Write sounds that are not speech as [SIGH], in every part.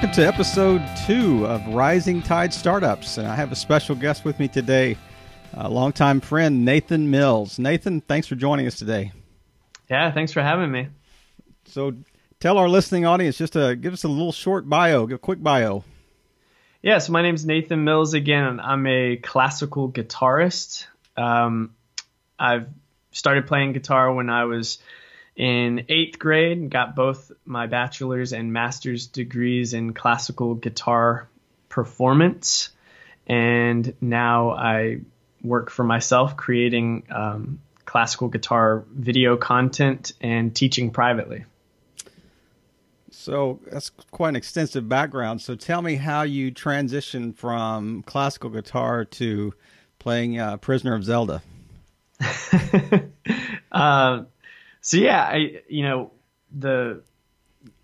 welcome to episode two of Rising Tide Startups. And I have a special guest with me today, a longtime friend, Nathan Mills. Nathan, thanks for joining us today. Yeah, thanks for having me. So, tell our listening audience just to give us a little short bio, a quick bio. Yeah, so my name is Nathan Mills again. And I'm a classical guitarist. Um, I've started playing guitar when I was in eighth grade, got both my bachelor's and master's degrees in classical guitar performance. And now I work for myself creating um, classical guitar video content and teaching privately. So that's quite an extensive background. So tell me how you transitioned from classical guitar to playing uh, Prisoner of Zelda. [LAUGHS] uh, so yeah, I you know the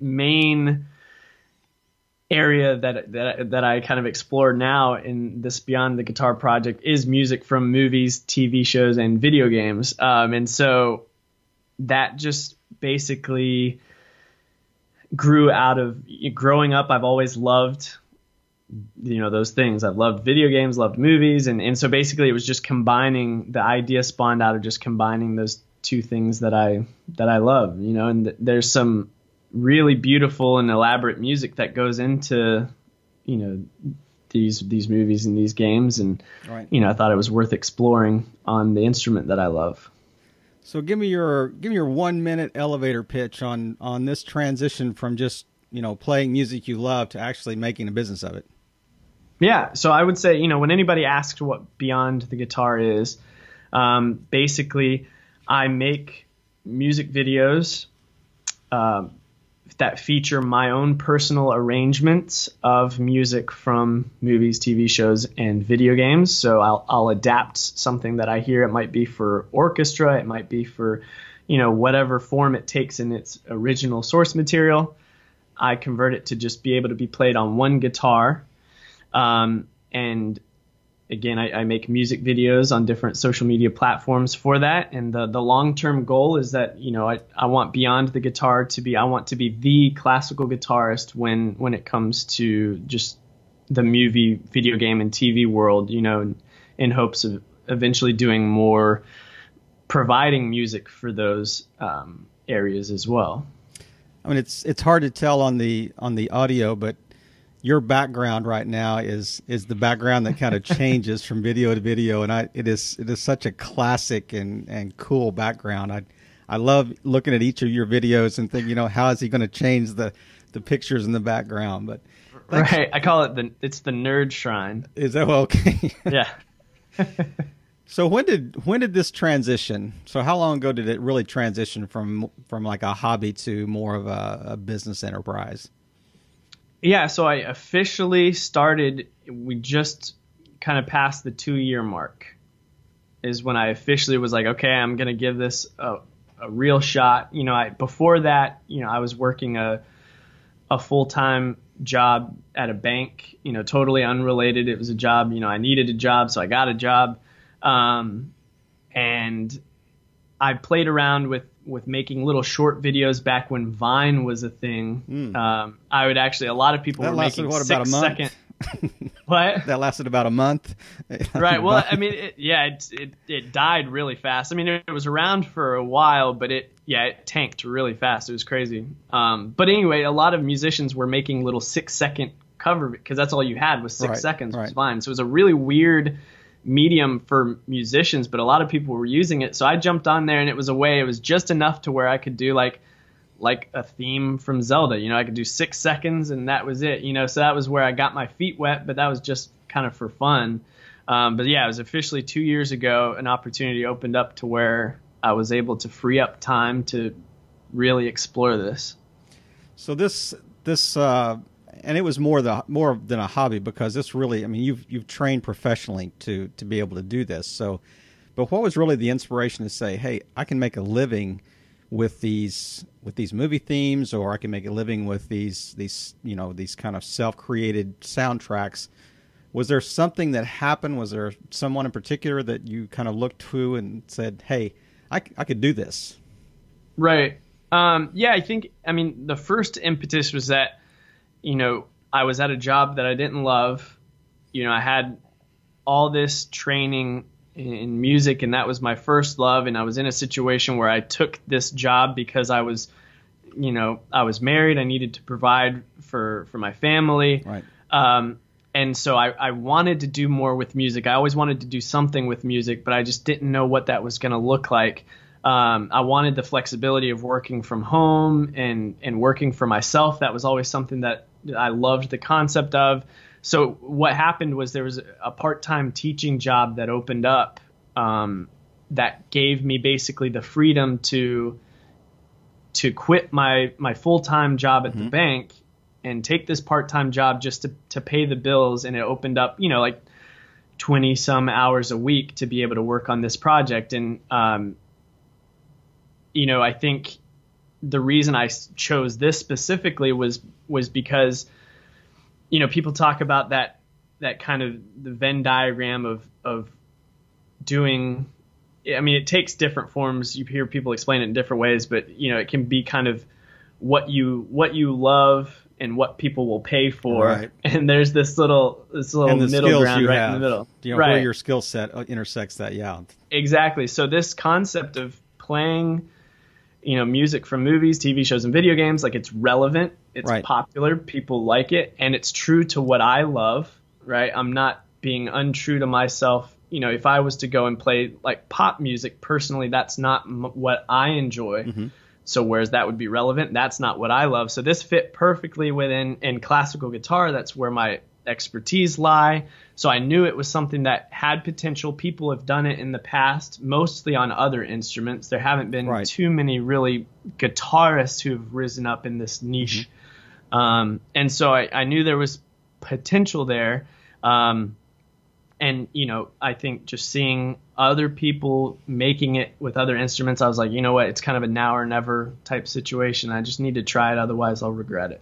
main area that that that I kind of explore now in this Beyond the Guitar project is music from movies, TV shows, and video games. Um, and so that just basically grew out of growing up. I've always loved you know those things. I've loved video games, loved movies, and and so basically it was just combining. The idea spawned out of just combining those two things that I that I love, you know, and th- there's some really beautiful and elaborate music that goes into, you know, these these movies and these games and right. you know, I thought it was worth exploring on the instrument that I love. So give me your give me your 1 minute elevator pitch on on this transition from just, you know, playing music you love to actually making a business of it. Yeah, so I would say, you know, when anybody asks what Beyond the Guitar is, um, basically I make music videos uh, that feature my own personal arrangements of music from movies, TV shows, and video games. So I'll, I'll adapt something that I hear. It might be for orchestra, it might be for, you know, whatever form it takes in its original source material. I convert it to just be able to be played on one guitar. Um, and again, I, I, make music videos on different social media platforms for that. And the, the long term goal is that, you know, I, I want beyond the guitar to be, I want to be the classical guitarist when, when it comes to just the movie, video game, and TV world, you know, in, in hopes of eventually doing more, providing music for those um, areas as well. I mean, it's it's hard to tell on the on the audio, but your background right now is is the background that kind of [LAUGHS] changes from video to video, and I it is it is such a classic and and cool background. I I love looking at each of your videos and think, you know, how is he going to change the the pictures in the background? But right, I call it the it's the nerd shrine. Is that okay? [LAUGHS] yeah. [LAUGHS] so when did when did this transition? So how long ago did it really transition from from like a hobby to more of a, a business enterprise? Yeah, so I officially started. We just kind of passed the two year mark. Is when I officially was like, okay, I'm gonna give this a, a real shot. You know, I before that, you know, I was working a a full time job at a bank. You know, totally unrelated. It was a job. You know, I needed a job, so I got a job. Um, and I played around with with making little short videos back when Vine was a thing. Mm. Um, I would actually a lot of people that were lasted, making what, about a month? second. [LAUGHS] what? That lasted about a month. [LAUGHS] right. Well, I mean, it, yeah, it, it it died really fast. I mean, it, it, was around for a while, but it yeah, it tanked really fast. It was crazy. Um, but anyway, a lot of musicians were making little six second cover because that's all you had was six right, seconds right. was fine. So it was a really weird medium for musicians, but a lot of people were using it. So I jumped on there and it was a way, it was just enough to where I could do like like a theme from Zelda. You know, I could do six seconds and that was it. You know, so that was where I got my feet wet, but that was just kind of for fun. Um, but yeah, it was officially two years ago. An opportunity opened up to where I was able to free up time to really explore this. So this this uh, and it was more the more than a hobby because this really, I mean, you've you've trained professionally to to be able to do this. So, but what was really the inspiration to say, hey, I can make a living with these with these movie themes, or I can make a living with these these you know these kind of self created soundtracks. Was there something that happened? Was there someone in particular that you kind of looked to and said, hey, I, I could do this? Right. Um, yeah, I think, I mean, the first impetus was that you know, I was at a job that I didn't love. You know, I had all this training in music and that was my first love and I was in a situation where I took this job because I was you know I was married. I needed to provide for for my family. Right. um, and so I, I wanted to do more with music. I always wanted to do something with music but I just didn't know what that was going to look like. Um, I wanted the flexibility of working from home and and working for myself. That was always something that I loved the concept of. So what happened was there was a part-time teaching job that opened up um, that gave me basically the freedom to to quit my my full-time job at the bank and take this part-time job just to to pay the bills. And it opened up you know like 20 some hours a week to be able to work on this project. And um, you know I think the reason I chose this specifically was was because you know, people talk about that that kind of the Venn diagram of of doing. I mean, it takes different forms. You hear people explain it in different ways, but you know, it can be kind of what you what you love and what people will pay for. Right. [LAUGHS] And there's this little this little middle ground right have, in the middle. you know, right. where your skill set uh, intersects that. Yeah. Exactly. So this concept of playing, you know, music from movies, TV shows, and video games, like it's relevant, it's Right. popular, people like it, and it's true to what I love. Right. I'm not being untrue to myself. You know, if I was to go and play like pop music, personally, that's not m- what I enjoy. Mm-hmm. So whereas that would be relevant, that's not what I love. So this fit perfectly within in classical guitar. That's where my expertise lie. So I knew it was something that had potential. People have done it in the past, mostly on other instruments. There haven't been Right. too many really guitarists who have risen up in this niche. Um, and so I, I knew there was potential there. Um, and you know, I think just seeing other people making it with other instruments, I was like, you know what, it's kind of a now or never type situation. I just need to try it, otherwise I'll regret it.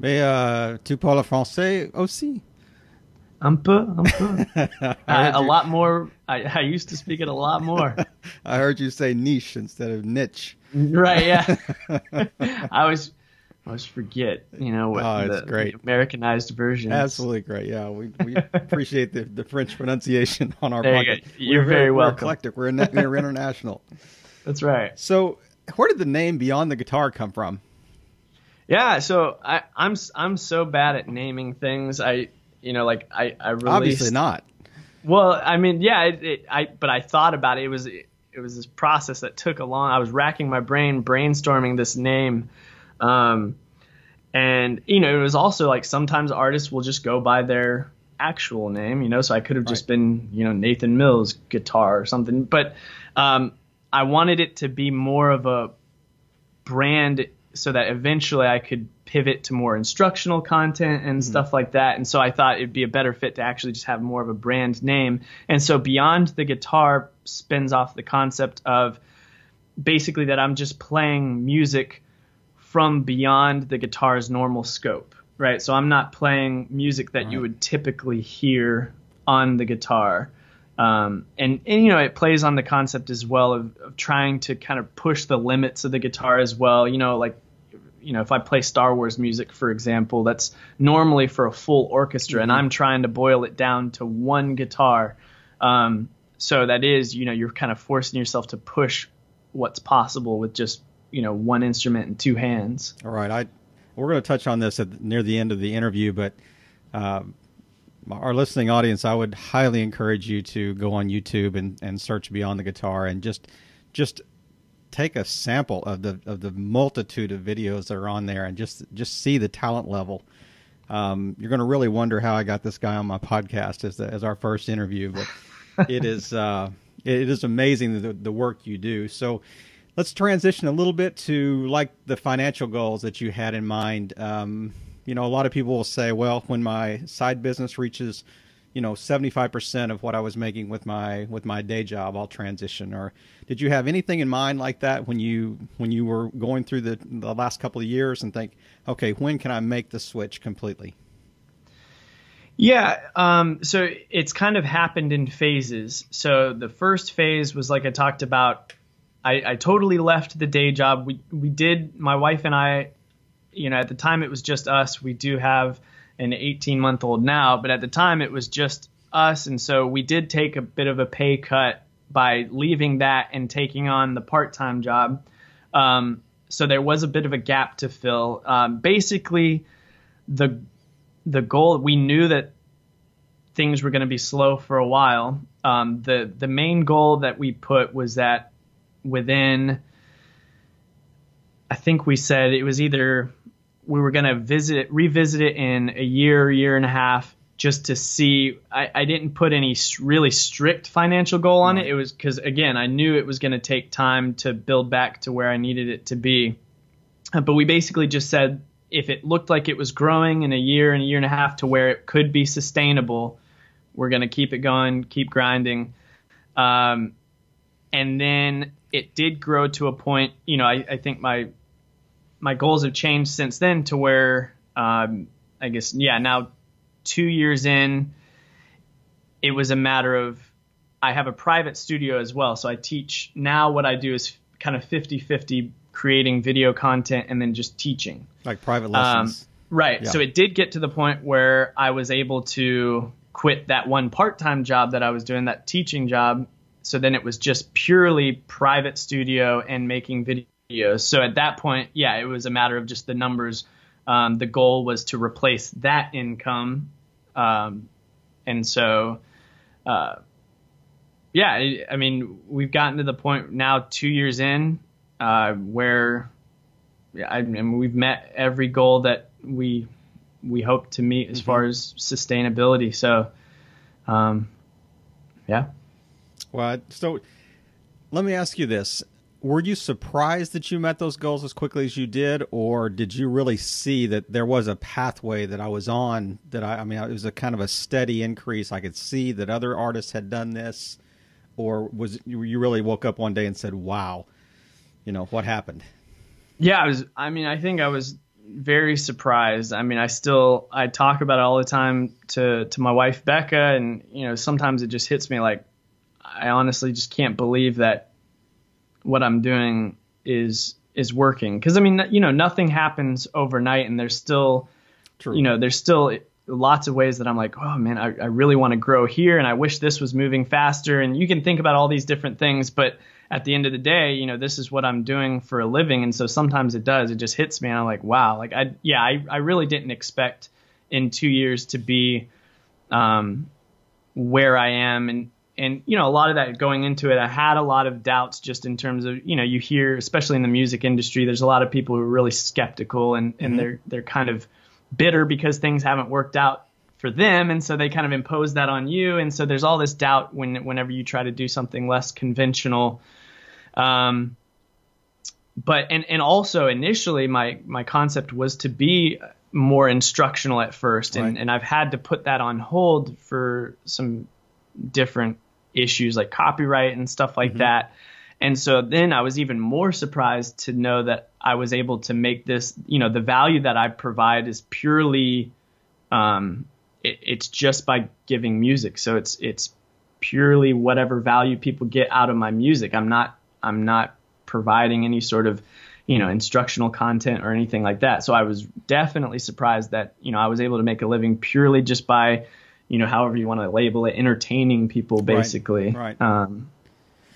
Mais euh, tu parles français aussi? Un peu, un peu. I a you- lot more. I, I used to speak it a lot more. [LAUGHS] I heard you say niche instead of niche. [LAUGHS] right? Yeah. [LAUGHS] I always, I always forget. You know what? Oh, the, great. the Americanized version. Absolutely great. Yeah, we, we appreciate the, the French pronunciation on our There you podcast. You're we're very we're welcome. eclectic. We're, in, we're international. That's right. So, where did the name Beyond the Guitar come from? Yeah. So I, I'm I'm so bad at naming things. I you know like I I released. Obviously not. Well, I mean, yeah, it, it, I but I thought about it. It was it, was this process that took a long. I was racking my brain, brainstorming this name, um, and you know, it was also like sometimes artists will just go by their actual name, you know. So I could have just been, you know, Nathan Mills guitar or something, but um, I wanted it to be more of a brand so that eventually I could pivot to more instructional content and stuff like that. And so I thought it'd be a better fit to actually just have more of a brand name. And so Beyond the Guitar spins off the concept of basically that I'm just playing music from beyond the guitar's normal scope, right? So I'm not playing music that you would typically hear on the guitar. Um, and, and you know it plays on the concept as well of, of trying to kind of push the limits of the guitar as well. You know, like you know if I play Star Wars music, for example, that's normally for a full orchestra, and I'm trying to boil it down to one guitar. Um, so that is, you know, you're kind of forcing yourself to push what's possible with just you know one instrument and two hands. All right, I we're going to touch on this at near the end of the interview, but um, our listening audience, I would highly encourage you to go on YouTube and, and search Beyond the Guitar and just just take a sample of the of the multitude of videos that are on there and just just see the talent level. Um, you're going to really wonder how I got this guy on my podcast as the, as our first interview, but it [LAUGHS] is uh, it is amazing the, the work you do. So let's transition a little bit to like the financial goals that you had in mind. Um, you know, a lot of people will say, well, when my side business reaches, you know, 75% of what I was making with my with my day job, I'll transition. Or did you have anything in mind like that when you when you were going through the the last couple of years and think, okay, when can I make the switch completely? Yeah, um, so it's kind of happened in phases. So the first phase was like I talked about. I, I totally left the day job. We we did my wife and I you know, at the time it was just us. We do have an 18 month old now, but at the time it was just us. And so we did take a bit of a pay cut by leaving that and taking on the part time job. Um, so there was a bit of a gap to fill. Um, basically, the the goal we knew that things were going to be slow for a while. Um, the the main goal that we put was that within, I think we said it was either we were going to visit revisit it in a year, year and a half, just to see. I, I didn't put any really strict financial goal on it. It was because again, I knew it was going to take time to build back to where I needed it to be. Uh, but we basically just said if it looked like it was growing in a year and a year and a half to where it could be sustainable, we're going to keep it going, keep grinding. Um, and then it did grow to a point, you know, I, I think my my goals have changed since then to where um, I guess yeah now two years in it was a matter of I have a private studio as well. So I teach now what I do is kind of 50-50 creating video content and then just teaching. Like private lessons. Um, right. Yeah. so it did get to the point where I was able to quit that one part-time job that I was doing that teaching job. So then it was just purely private studio and making video so at that point, yeah, it was a matter of just the numbers. Um, the goal was to replace that income, um, and so, uh, yeah, I, I, mean, we've gotten to the point now, two years in, uh, where yeah, I, I mean, we've met every goal that we we hope to meet as mm-hmm. far as sustainability. So, um, yeah. Well, so let me ask you this: were you surprised that you met those goals as quickly as you did, or did you really see that there was a pathway that I was on? That I, I mean, it was a kind of a steady increase. I could see that other artists had done this, or was you really woke up one day and said, "Wow, you know what happened?" Yeah, I was. I mean, I think I was very surprised. I mean, I still I talk about it all the time to to my wife Becca, and you know, sometimes it just hits me like I honestly just can't believe that what I'm doing is is working. Because I mean, you know, nothing happens overnight, and there's still, True. you know, there's still lots of ways that I'm like, oh man, I, I really want to grow here, and I wish this was moving faster. And you can think about all these different things, but at the end of the day, you know, this is what I'm doing for a living, and so sometimes it does. It just hits me, and I'm like, wow, like I, yeah, I, I really didn't expect in two years to be, um, where I am, and and you know a lot of that going into it i had a lot of doubts just in terms of you know you hear especially in the music industry there's a lot of people who are really skeptical and and mm-hmm. they're they're kind of bitter because things haven't worked out for them and so they kind of impose that on you and so there's all this doubt when whenever you try to do something less conventional um but and and also initially my my concept was to be more instructional at first and, right. and I've had to put that on hold for some different issues like copyright and stuff like mm-hmm. that. And so then I was even more surprised to know that I was able to make this, you know, the value that I provide is purely, um, it, it's just by giving music. So it's, it's purely whatever value people get out of my music. I'm not, I'm not providing any sort of, you know, instructional content or anything like that. So I was definitely surprised that, you know, I was able to make a living purely just by, you know, however you want to label it, entertaining people basically. Right. right. Um,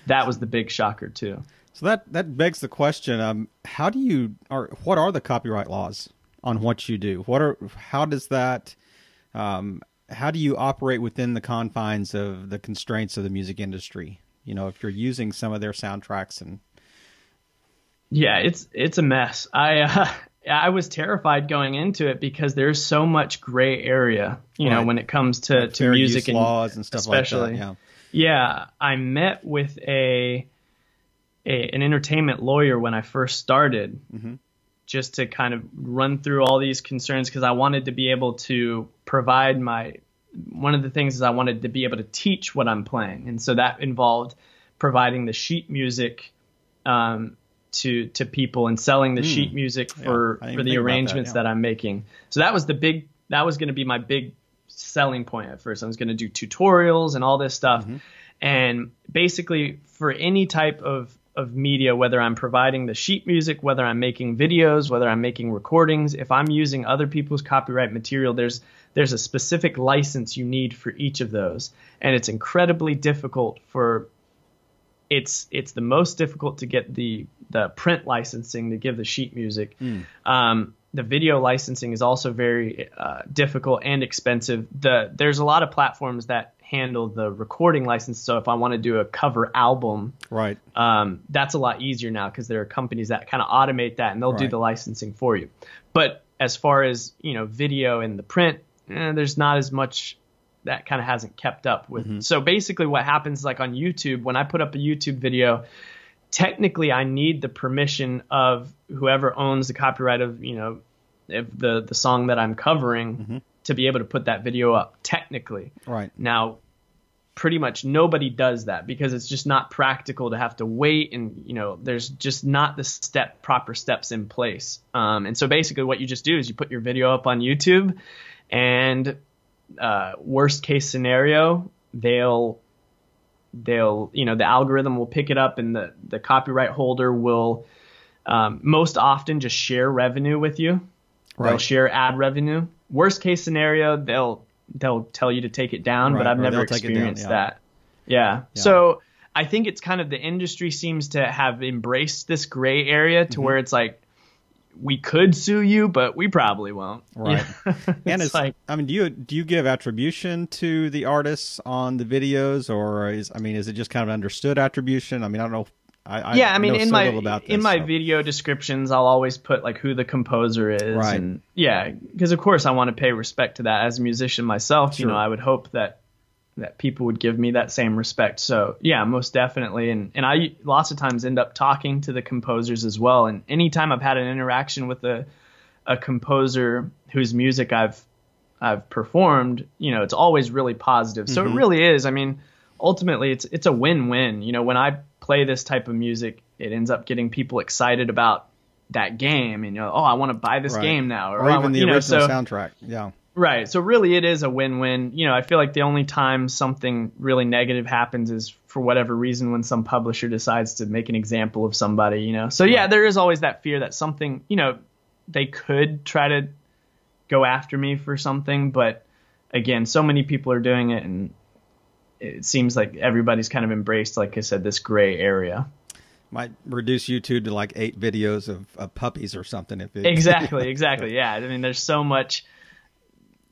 that was the big shocker too. So that that begs the question: um, How do you, or what are the copyright laws on what you do? What are how does that um, how do you operate within the confines of the constraints of the music industry? You know, if you're using some of their soundtracks and yeah, it's it's a mess. I uh, I was terrified going into it because there's so much gray area, you right. know, when it comes to, to music and laws and stuff especially. like that. Yeah. Yeah. I met with a, a an entertainment lawyer when I first started mm-hmm. just to kind of run through all these concerns because I wanted to be able to provide my one of the things is I wanted to be able to teach what I'm playing. And so that involved providing the sheet music um, to to people and selling the mm. sheet music for yeah, for the arrangements that, yeah. that, I'm making. So that was the big that was going to be my big selling point at first. I was going to do tutorials and all this stuff. Mm-hmm. And basically for any type of of media, whether I'm providing the sheet music, whether I'm making videos, whether I'm making recordings, if I'm using other people's copyright material, there's there's a specific license you need for each of those, and it's incredibly difficult for. It's it's the most difficult to get the the print licensing to give the sheet music. Mm. Um, the video licensing is also very uh, difficult and expensive. The there's a lot of platforms that handle the recording license. So if I want to do a cover album, right, um, that's a lot easier now because there are companies that kind of automate that and they'll right. do the licensing for you. But as far as you know, video and the print, eh, there's not as much that kind of hasn't kept up with. Mm-hmm. So basically, what happens is like on YouTube when I put up a YouTube video. Technically, I need the permission of whoever owns the copyright of you know if the the song that I'm covering mm-hmm to be able to put that video up technically. Right. Now, pretty much nobody does that because it's just not practical to have to wait and you know there's just not the step proper steps in place um, and so basically what you just do is you put your video up on youtube and uh, worst case scenario they'll they'll you know the algorithm will pick it up and the the copyright holder will um, most often just share revenue with you right. they'll share ad revenue worst case scenario, they'll they'll tell you to take it down, right, but I've never experienced down, yeah. that. Yeah. yeah. So I think it's kind of the industry seems to have embraced this gray area to mm-hmm. where it's like we could sue you, but we probably won't. Right. [LAUGHS] and it's like I mean, do you do you give attribution to the artists on the videos, or is I mean, is it just kind of understood attribution? I mean, I don't know I, yeah, I, mean, in so my this, in my so. video descriptions, I'll always put like who the composer is, right. and yeah, because of course I want to pay respect to that as a musician myself. Sure. You know, I would hope that that people would give me that same respect. So yeah, most definitely, and and I lots of times end up talking to the composers as well. And anytime I've had an interaction with a a composer whose music I've I've performed, you know, it's always really positive. So mm-hmm. it really is. I mean, ultimately, it's it's a win-win. You know, when I play this type of music, it ends up getting people excited about that game and you know, oh, I want to buy this right. game now, or, or even the original know, so, soundtrack. Yeah. Right. So really, it is a win-win. You know, I feel like the only time something really negative happens is for whatever reason when some publisher decides to make an example of somebody. You know. So yeah, there is always that fear that something, you know, they could try to go after me for something, but again, so many people are doing it, and it seems like everybody's kind of embraced, like I said, this gray area. Might reduce YouTube to like eight videos of, of puppies or something. If it, exactly, [LAUGHS] exactly, yeah. I mean, there's so much,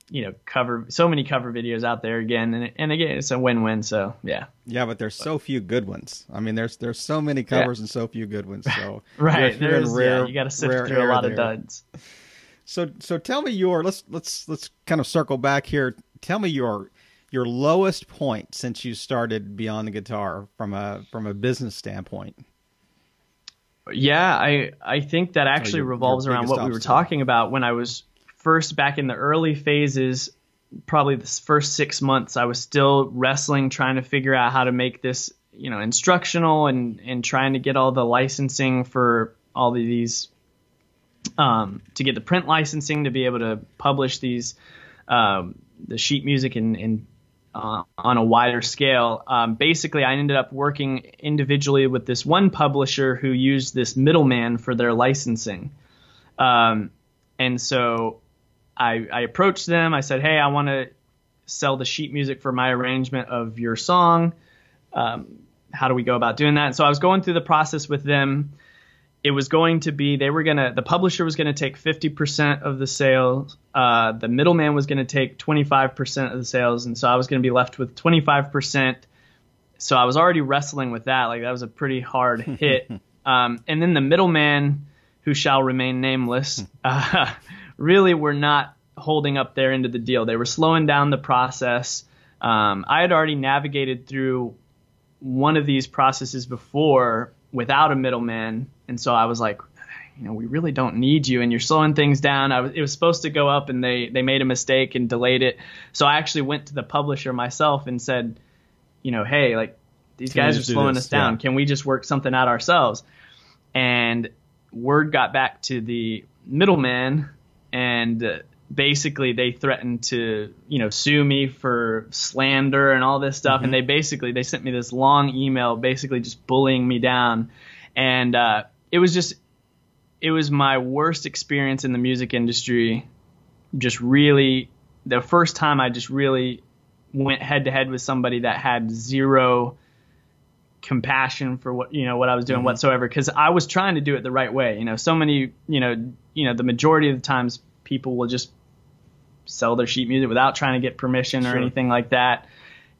you know, cover, so many cover videos out there again, and and again, it's a win-win. So yeah. Yeah, but there's so few good ones. I mean, there's there's so many covers yeah. and so few good ones. So [LAUGHS] right, there's rare, yeah, you got to sift through a lot there. of duds. So so tell me your let's let's let's kind of circle back here. Tell me your your lowest point since you started beyond the guitar from a from a business standpoint yeah i i think that oh, actually your, revolves your around what we were talking about when i was first back in the early phases probably the first six months i was still wrestling trying to figure out how to make this you know instructional and and trying to get all the licensing for all of these um, to get the print licensing to be able to publish these um, the sheet music and, and uh, on a wider scale. Um, basically, I ended up working individually with this one publisher who used this middleman for their licensing. Um, and so I, I, approached them. I said, Hey, I want to sell the sheet music for my arrangement of your song. Um, how do we go about doing that? And so I was going through the process with them it was going to be they were gonna the publisher was gonna take 50% of the sales uh, the middleman was gonna take 25% of the sales and so i was gonna be left with 25% so i was already wrestling with that like that was a pretty hard [LAUGHS] hit um, and then the middleman who shall remain nameless [LAUGHS] uh, really were not holding up their end of the deal they were slowing down the process um, i had already navigated through one of these processes before without a middleman. And so I was like, you know, we really don't need you, and you're slowing things down. I was, it was supposed to go up, and they they made a mistake and delayed it. So I actually went to the publisher myself and said, you know, hey, like these Can guys are slowing this? us down. Yeah. Can we just work something out ourselves? And word got back to the middleman, and uh, basically they threatened to you know sue me for slander and all this stuff mm-hmm. and they basically they sent me this long email basically just bullying me down and uh, it was just it was my worst experience in the music industry. Just really the first time I just really went head to head with somebody that had zero compassion for what you know what I was doing mm-hmm. whatsoever because I was trying to do it the right way. You know, so many you know you know the majority of the times people will just sell their sheet music without trying to get permission or anything like that.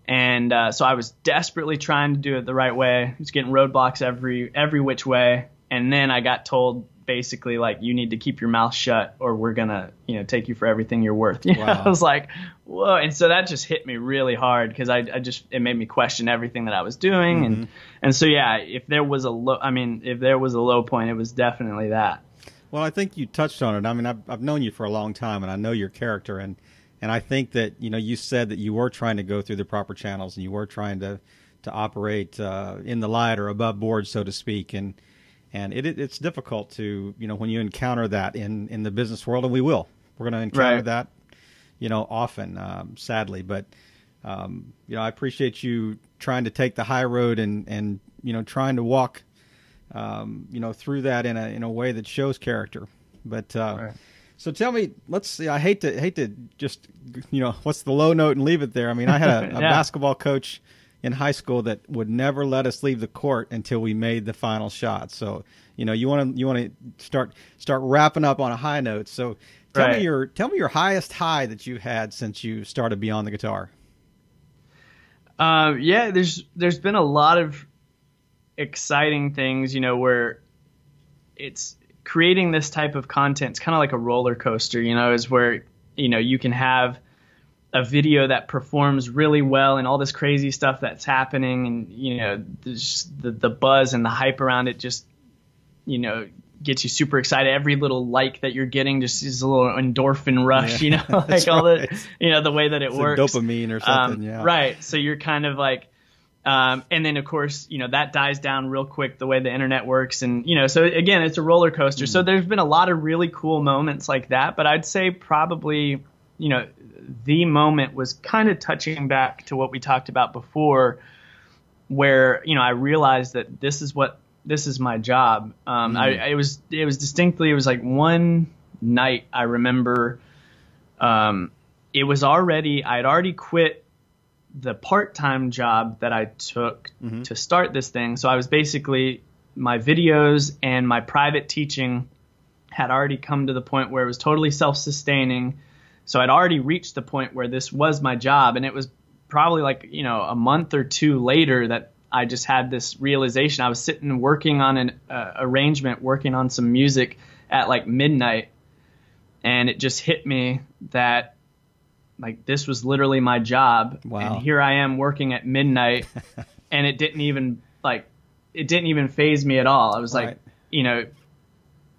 And uh, so I was desperately trying to do it the right way. I was getting roadblocks every every which way, and then I got told basically like you need to keep your mouth shut or we're gonna you know take you for everything you're worth. [LAUGHS] You wow. I was like, whoa, and so that just hit me really hard because I, I just it made me question everything that I was doing, mm-hmm. and and so yeah, if there was a low, I mean, if there was a low point, it was definitely that. Well, I think you touched on it. I mean, I've, I've known you for a long time, and I know your character, and and I think that you know you said that you were trying to go through the proper channels, and you were trying to to operate uh, in the light or above board, so to speak, and and it, it, it's difficult to you know when you encounter that in in the business world, and we will. We're going to encounter right. that, you know, often, um, sadly, but. Um, you know, I appreciate you trying to take the high road and, and you know trying to walk um, you know, through that in a in a way that shows character. But uh, right. so tell me, let's see. I hate to hate to just you know what's the low note and leave it there. I mean, I had a, [LAUGHS] a basketball coach in high school that would never let us leave the court until we made the final shot. So you know, you want to you want to start start wrapping up on a high note. So tell right. me your tell me your highest high that you had since you started Beyond the Guitar. Uh, yeah, there's there's been a lot of exciting things, you know, where it's creating this type of content. It's kind of like a roller coaster, you know, is where, you know, you can have a video that performs really well and all this crazy stuff that's happening and, you know, the, the buzz and the hype around it just, you know, gets you super excited. Every little like that you're getting just is a little endorphin rush, yeah, you know, [LAUGHS] [LAUGHS] like all right. the, you know, the way that it it's works. Dopamine or something, um, yeah. Right. So you're kind of like, um, and then of course, you know, that dies down real quick the way the internet works. And, you know, so again, it's a roller coaster. Mm-hmm. So there's been a lot of really cool moments like that. But I'd say probably, you know, the moment was kind of touching back to what we talked about before, where, you know, I realized that this is what this is my job. Um, mm-hmm. I, it was, it was distinctly, it was like one night I remember, um, it was already, I had already quit the part-time job that I took mm-hmm. to start this thing. So I was basically my videos and my private teaching had already come to the point where it was totally self-sustaining. So I'd already reached the point where this was my job and it was probably like, you know, a month or two later that I just had this realization. I was sitting working on an uh, arrangement, working on some music at like midnight and it just hit me that like this was literally my job wow. and here I am working at midnight [LAUGHS] and it didn't even like it didn't even phase me at all. I was right. like, you know,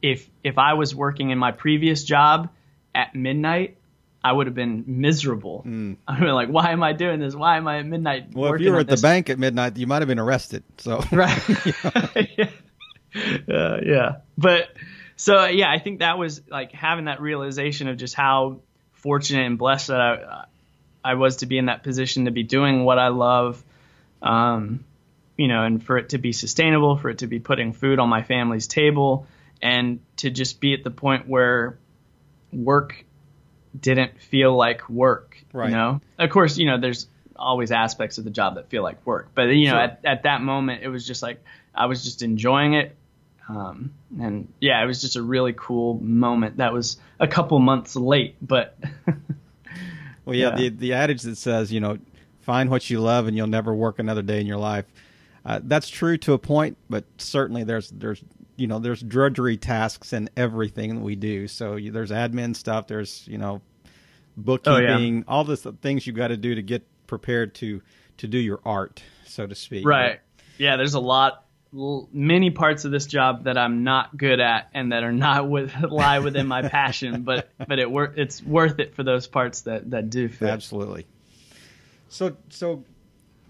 if if I was working in my previous job at midnight, I would have been miserable. Mm. I'd be like, why am I doing this? Why am I at midnight? Well, if you were at this? the bank at midnight, you might have been arrested. So [LAUGHS] right, [LAUGHS] yeah. uh, yeah. But so yeah, I think that was like having that realization of just how fortunate and blessed that I I was to be in that position to be doing what I love, um, you know, and for it to be sustainable, for it to be putting food on my family's table, and to just be at the point where work didn't feel like work. Right. You know, of course, you know, there's always aspects of the job that feel like work, but you know, sure. at, at that moment, it was just like I was just enjoying it. Um, and yeah, it was just a really cool moment. That was a couple months late, but. [LAUGHS] well, yeah, yeah, the the adage that says, you know, find what you love and you'll never work another day in your life. Uh, that's true to a point, but certainly there's there's you know there's drudgery tasks in everything that we do. So you, there's admin stuff. There's you know bookkeeping, oh, yeah. all the things you got to do to get prepared to to do your art, so to speak. Right. Yeah. There's a lot many parts of this job that I'm not good at and that are not with [LAUGHS] lie within my passion, [LAUGHS] but but it wor- it's worth it for those parts that that do fit. Absolutely. So so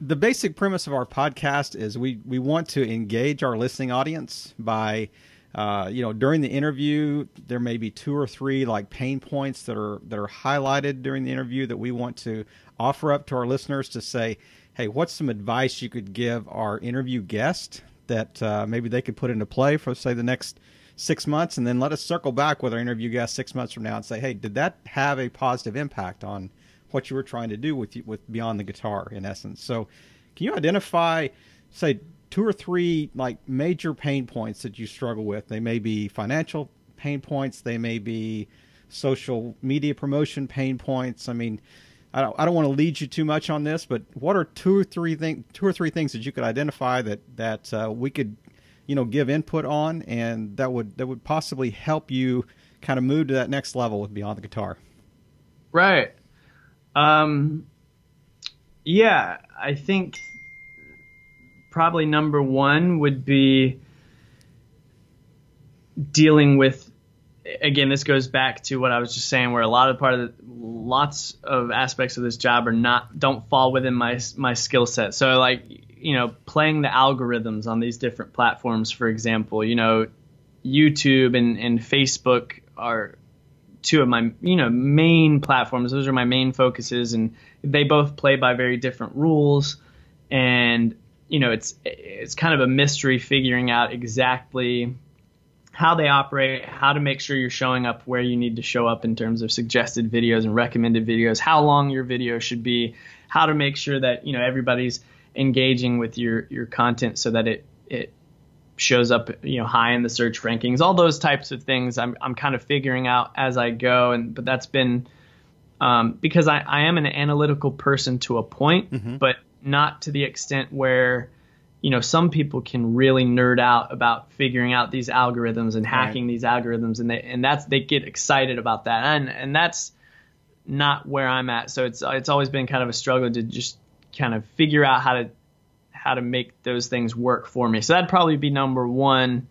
the basic premise of our podcast is we we want to engage our listening audience by uh, you know during the interview there may be two or three like pain points that are that are highlighted during the interview that we want to offer up to our listeners to say hey what's some advice you could give our interview guest that uh, maybe they could put into play for say the next six months, and then let us circle back with our interview guest six months from now and say, hey, did that have a positive impact on what you were trying to do with with Beyond the Guitar in essence? So, can you identify, say, two or three like major pain points that you struggle with? They may be financial pain points, they may be social media promotion pain points. I mean, I don't, I don't want to lead you too much on this, but what are two or three thing, two or three things that you could identify that that uh, we could, you know, give input on, and that would that would possibly help you kind of move to that next level with Beyond the Guitar. Right. Um. Yeah, I think probably number one would be dealing with again, this goes back to what I was just saying, where a lot of part of the, lots of aspects of this job are not don't fall within my my skill set. So like you know, playing the algorithms on these different platforms, for example, you know, YouTube and and Facebook are two of my you know main platforms. Those are my main focuses, and they both play by very different rules. And you know, it's it's kind of a mystery figuring out exactly how they operate, how to make sure you're showing up where you need to show up in terms of suggested videos and recommended videos, how long your video should be, how to make sure that you know everybody's engaging with your your content so that it it shows up you know high in the search rankings all those types of things i'm, I'm kind of figuring out as i go and but that's been um, because I, I am an analytical person to a point mm-hmm. but not to the extent where you know, some people can really nerd out about figuring out these algorithms and hacking right. these algorithms, and they and that's they get excited about that, and and that's not where I'm at. So it's it's always been kind of a struggle to just kind of figure out how to how to make those things work for me. So that'd probably be number one.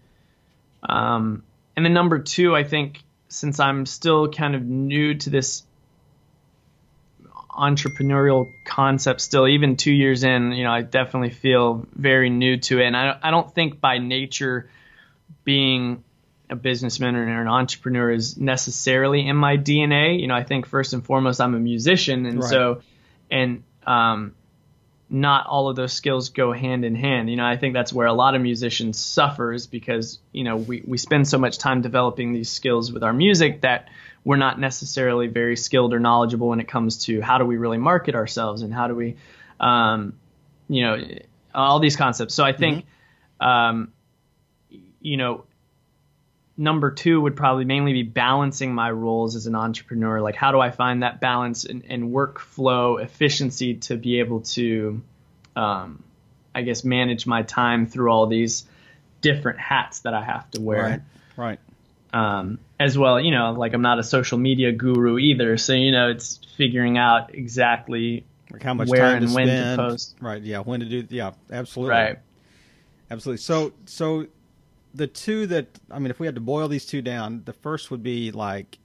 Um, and then number two, I think since I'm still kind of new to this entrepreneurial concept still even two years in you know i definitely feel very new to it. And i, I don't think by nature being a businessman or an entrepreneur is necessarily in my dna you know i think first and foremost i'm a musician. And right. so and um, not all of those skills go hand in hand. You know i think that's where a lot of musicians suffers because you know we, we spend so much time developing these skills with our music that we're not necessarily very skilled or knowledgeable when it comes to how do we really market ourselves and how do we, um, you know, all these concepts. So I think, mm-hmm. um, you know, number two would probably mainly be balancing my roles as an entrepreneur. Like, how do I find that balance and, and workflow efficiency to be able to, um, I guess, manage my time through all these different hats that I have to wear. Right. Right. Um, as well, you know, like I'm not a social media guru either, so you know, it's figuring out exactly like how much where time and to when spend. to post. Right? Yeah, when to do? Yeah, absolutely. Right. Absolutely. So, so the two that I mean, if we had to boil these two down, the first would be like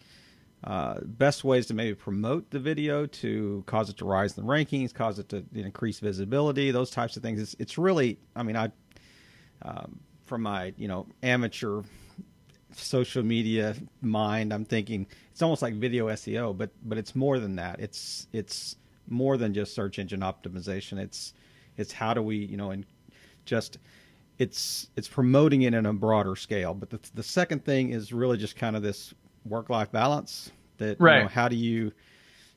uh, best ways to maybe promote the video to cause it to rise in the rankings, cause it to you know, increase visibility, those types of things. It's, it's really, I mean, I um, from my you know amateur social media mind, I'm thinking it's almost like video SEO, but but it's more than that. It's it's more than just search engine optimization. It's it's how do we you know and just it's it's promoting it in a broader scale. But the the second thing is really just kind of this work life balance. That right. You know, how do you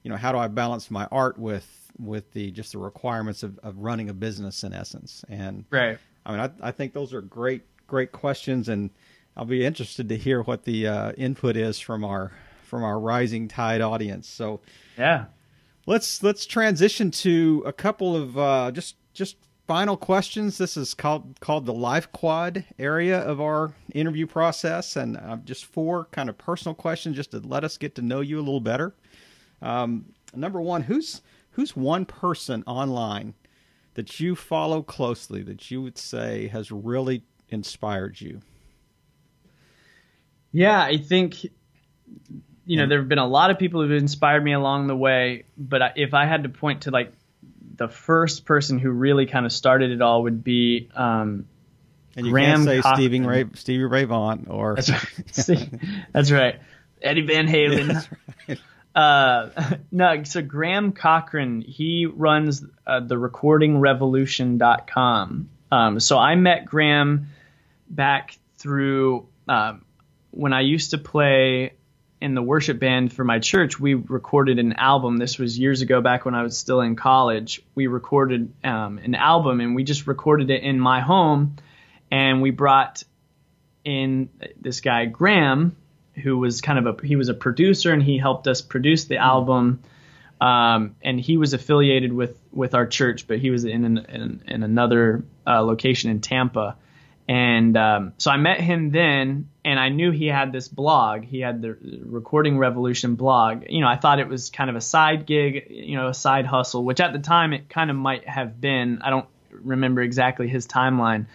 you know how do I balance my art with with the just the requirements of, of running a business in essence and right i mean I, I think those are great great questions and I'll be interested to hear what the uh, input is from our from our rising tide audience. So yeah, let's let's transition to a couple of uh, just just final questions. This is called called the life quad area of our interview process, and uh, just four kind of personal questions just to let us get to know you a little better. Um, number one, who's who's one person online that you follow closely that you would say has really inspired you? Yeah, I think you know there have been a lot of people who've inspired me along the way, but if I had to point to like the first person who really kind of started it all would be um, and you Graham can't say Cochran. Stevie Ray, Stevie Ray Vaughan or That's right. [LAUGHS] [LAUGHS] That's right. Eddie Van Halen. That's right. [LAUGHS] Uh, no, so Graham Cochran, he runs uh, the recordingrevolution.com Um, so I met Graham back through um, when I used to play in the worship band for my church. We recorded an album. This was years ago, back when I was still in college. We recorded um, an album, and we just recorded it in my home. And we brought in this guy Graham, who was kind of a he was a producer, and he helped us produce the album. Um, and he was affiliated with with our church, but he was in an, in, in another uh, location in Tampa. And um, so I met him then, and I knew he had this blog. He had the Recording Revolution blog. You know, I thought it was kind of a side gig, you know, a side hustle, which at the time it kind of might have been. I don't remember exactly his timeline.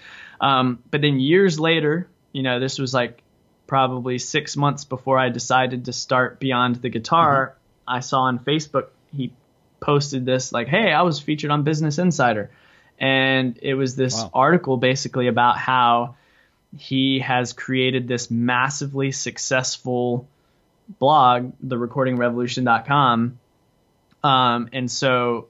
Um, but then years later, you know, this was like probably six months before I decided to start Beyond the Guitar. Mm-hmm. I saw on Facebook he posted this like, "Hey, I was featured on Business Insider." And it was this wow. article basically about how he has created this massively successful blog, therecordingrevolution.com. Um, and so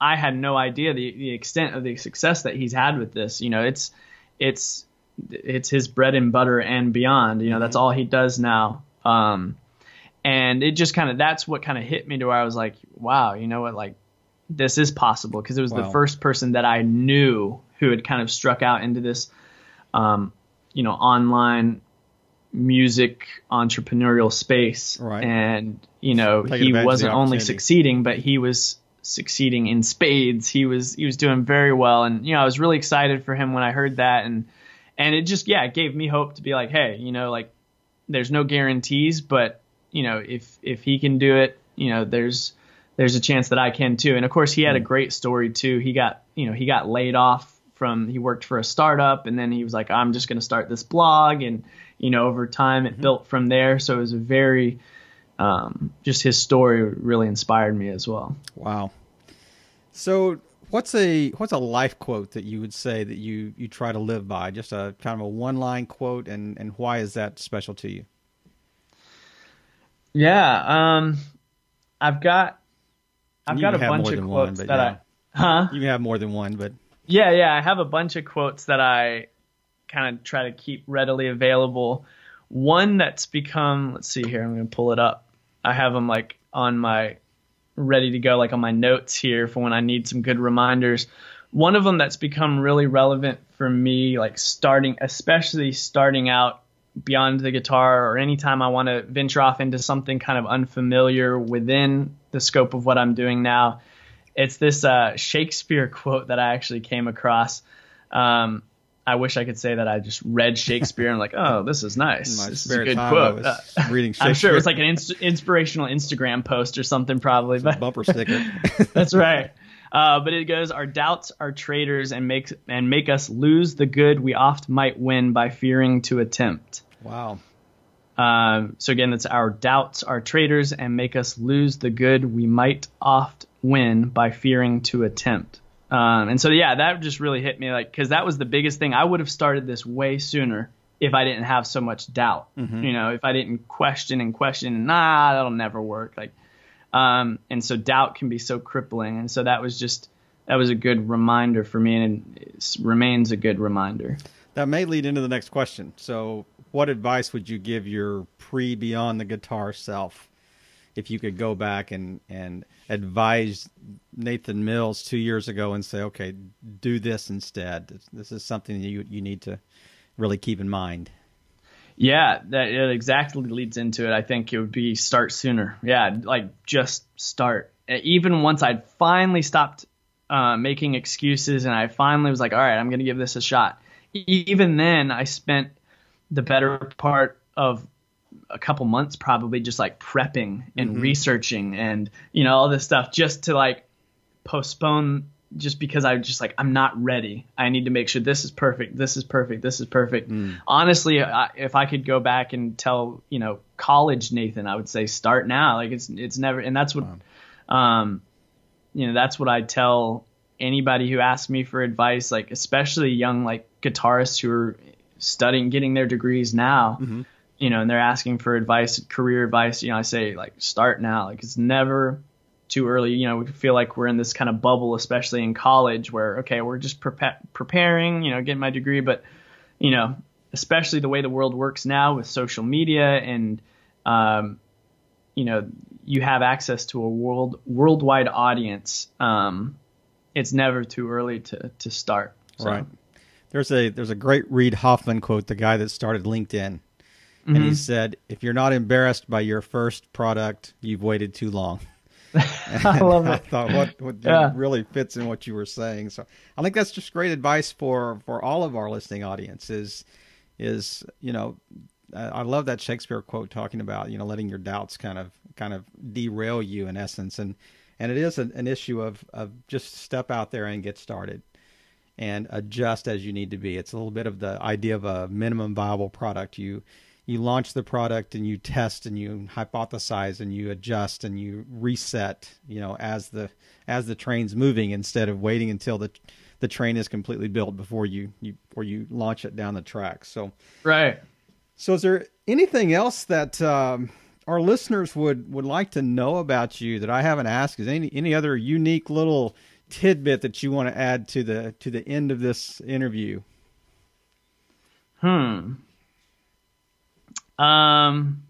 I had no idea the, the extent of the success that he's had with this. You know, it's it's it's his bread and butter and beyond. You know, that's mm-hmm. all he does now. Um, and it just kind of that's what kind of hit me to where I was like, wow, you know what, like this is possible because it was wow. the first person that I knew who had kind of struck out into this, um, you know, online music entrepreneurial space. Right. And, you know, he wasn't only succeeding, but he was succeeding in spades. He was, he was doing very well. And, you know, I was really excited for him when I heard that. And, and it just, yeah, it gave me hope to be like, Hey, you know, like there's no guarantees, but you know, if, if he can do it, you know, there's, there's a chance that I can too. And of course, he had a hmm. great story too. He got, you know, he got laid off from, he worked for a startup and then he was like, I'm just going to start this blog. And, you know, over time it mm-hmm. built from there. So it was a very, um, just his story really inspired me as well. Wow. So what's a, what's a life quote that you would say that you, you try to live by? Just a kind of a one line quote and, and why is that special to you? Yeah. Um, I've got I've got a bunch of quotes one, that yeah. I, huh? You can have more than one, but yeah, yeah, I have a bunch of quotes that I kind of try to keep readily available. One that's become, let's see here, I'm going to pull it up. I have them like on my ready to go, like on my notes here for when I need some good reminders. One of them that's become really relevant for me, like starting, especially starting out beyond the guitar or anytime I want to venture off into something kind of unfamiliar within the scope of what I'm doing now. It's this uh, Shakespeare [LAUGHS] quote that I actually came across. Um, I wish I could say that I just read Shakespeare and like, [LAUGHS] oh, this is nice. this is a good quote. Uh, reading Shakespeare. [LAUGHS] I'm sure it was like an inst- inspirational Instagram post or something, probably. But bumper sticker. that's right. Uh, but it goes, our doubts are traitors and make and make us lose the good we oft might win by fearing to attempt. Wow. Um, so again, that's our doubts are traitors and make us lose the good we might oft win by fearing to attempt. Um, and so yeah, that just really hit me like because that was the biggest thing. I would have started this way sooner if I didn't have so much doubt. Mm-hmm. You know, if I didn't question and question, nah, that'll never work. Like, um, and so doubt can be so crippling. And so that was just that was a good reminder for me, and it remains a good reminder. That may lead into the next question. So what advice would you give your pre beyond the guitar self if you could go back and and advise Nathan Mills two years ago and say, okay, do this instead. This is something that you you need to really keep in mind. Yeah, that it exactly leads into it. I think it would be start sooner. Yeah, like just start. Even once I'd finally stopped uh, making excuses and I finally was like, all right, I'm going to give this a shot. Even then, I spent the better part of a couple months probably just like prepping and mm-hmm. researching and you know all this stuff just to like postpone just because I just like I'm not ready. I need to make sure this is perfect. This is perfect. This is perfect. Mm. Honestly, I, if I could go back and tell you know college Nathan, I would say start now. Like it's it's never and that's what wow. um you know that's what I tell anybody who asks me for advice. Like especially young like guitarists who are studying, getting their degrees now, mm-hmm. you know, and they're asking for advice, career advice, you know, I say like start now. Like it's never too early. You know, we feel like we're in this kind of bubble, especially in college, where okay, we're just prepa- preparing, you know, getting my degree, but you know, especially the way the world works now with social media and um, you know, you have access to a world worldwide audience. Um, it's never too early to to start. So. Right. There's a there's a great Reid Hoffman quote, the guy that started LinkedIn. Mm-hmm. And he said, "If you're not embarrassed by your first product, you've waited too long." [LAUGHS] I love [LAUGHS] it. I thought what, what [LAUGHS] yeah. really fits in what you were saying. So I think that's just great advice for for all of our listening audience. Is is you know I love that Shakespeare quote talking about you know letting your doubts kind of kind of derail you in essence, and and it is an, an issue of of just step out there and get started and adjust as you need to be. It's a little bit of the idea of a minimum viable product. You you launch the product and you test and you hypothesize and you adjust and you reset you know as the as the train's moving instead of waiting until the the train is completely built before you you before you launch it down the track so right so is there anything else that um, our listeners would would like to know about you that I haven't asked is any any other unique little tidbit that you want to add to the to the end of this interview hmm um,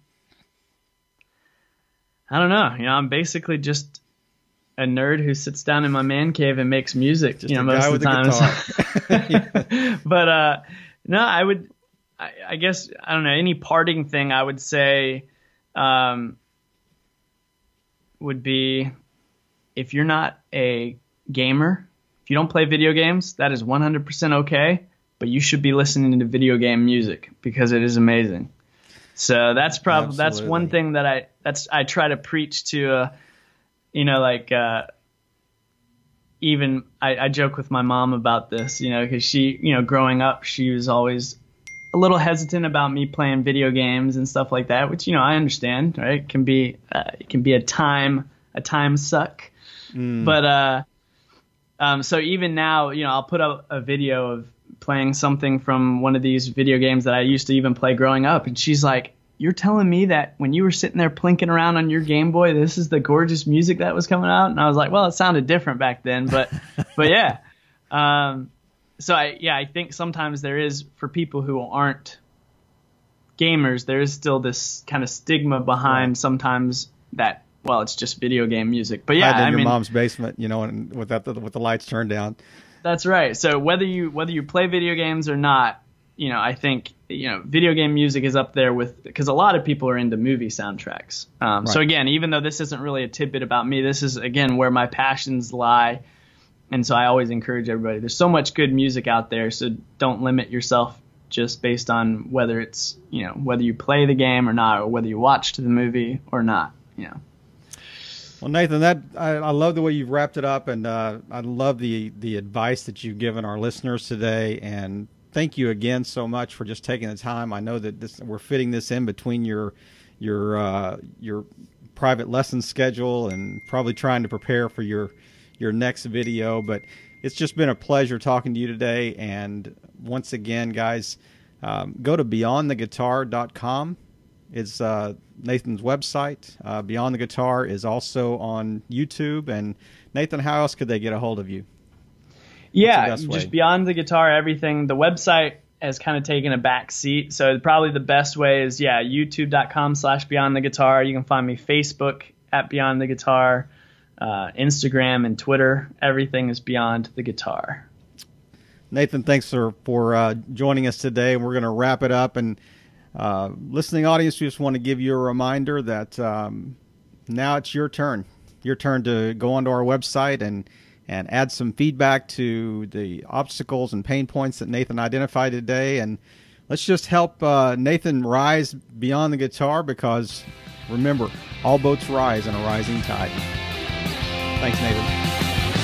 I don't know. You know, I'm basically just a nerd who sits down in my man cave and makes music. Just you know, most of the time. [LAUGHS] but uh, no, I would. I, I, guess I don't know. Any parting thing I would say um, would be if you're not a gamer, if you don't play video games, that is 100% okay. But you should be listening to video game music because it is amazing. So that's probably that's one thing that I that's I try to preach to, uh, you know, like uh, even I, I joke with my mom about this, you know, because she, you know, growing up, she was always a little hesitant about me playing video games and stuff like that, which you know I understand, right? It can be uh, it can be a time a time suck, mm. but uh, um, so even now, you know, I'll put up a video of playing something from one of these video games that I used to even play growing up. And she's like, You're telling me that when you were sitting there plinking around on your Game Boy, this is the gorgeous music that was coming out? And I was like, Well, it sounded different back then, but [LAUGHS] but yeah. Um, so I yeah, I think sometimes there is for people who aren't gamers, there is still this kind of stigma behind right. sometimes that well, it's just video game music. But yeah, in I your mean, mom's basement, you know, and with that with the lights turned down. That's right. So whether you whether you play video games or not, you know, I think you know, video game music is up there with because a lot of people are into movie soundtracks. Um, right. So again, even though this isn't really a tidbit about me, this is again where my passions lie, and so I always encourage everybody. There's so much good music out there, so don't limit yourself just based on whether it's you know whether you play the game or not, or whether you watched the movie or not. You know. Well, Nathan, that I, I, love the way you've wrapped it up, and uh, I love the the advice that you've given our listeners today. And thank you again so much for just taking the time. I know that this, we're fitting this in between your your uh, your private lesson schedule and probably trying to prepare for your your next video. But it's just been a pleasure talking to you today. And once again, guys, um, go to beyondtheguitar.com it's uh, Nathan's website. Uh, Beyond the Guitar is also on YouTube. And Nathan, how else could they get a hold of you? Yeah, just? Beyond the Guitar, everything. The website has kind of taken a back seat. So probably the best way is, yeah, youtube.com slash Beyond the Guitar. You can find me Facebook at Beyond the Guitar, uh, Instagram and Twitter. Everything is Beyond the Guitar. Nathan, thanks for, for uh, joining us today. We're going to wrap it up and – uh, listening audience, we just want to give you a reminder that um, now it's your turn. Your turn to go onto our website and and add some feedback to the obstacles and pain points that Nathan identified today. And let's just help uh, Nathan rise beyond the guitar because remember, all boats rise in a rising tide. Thanks, Nathan.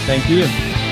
Thank you.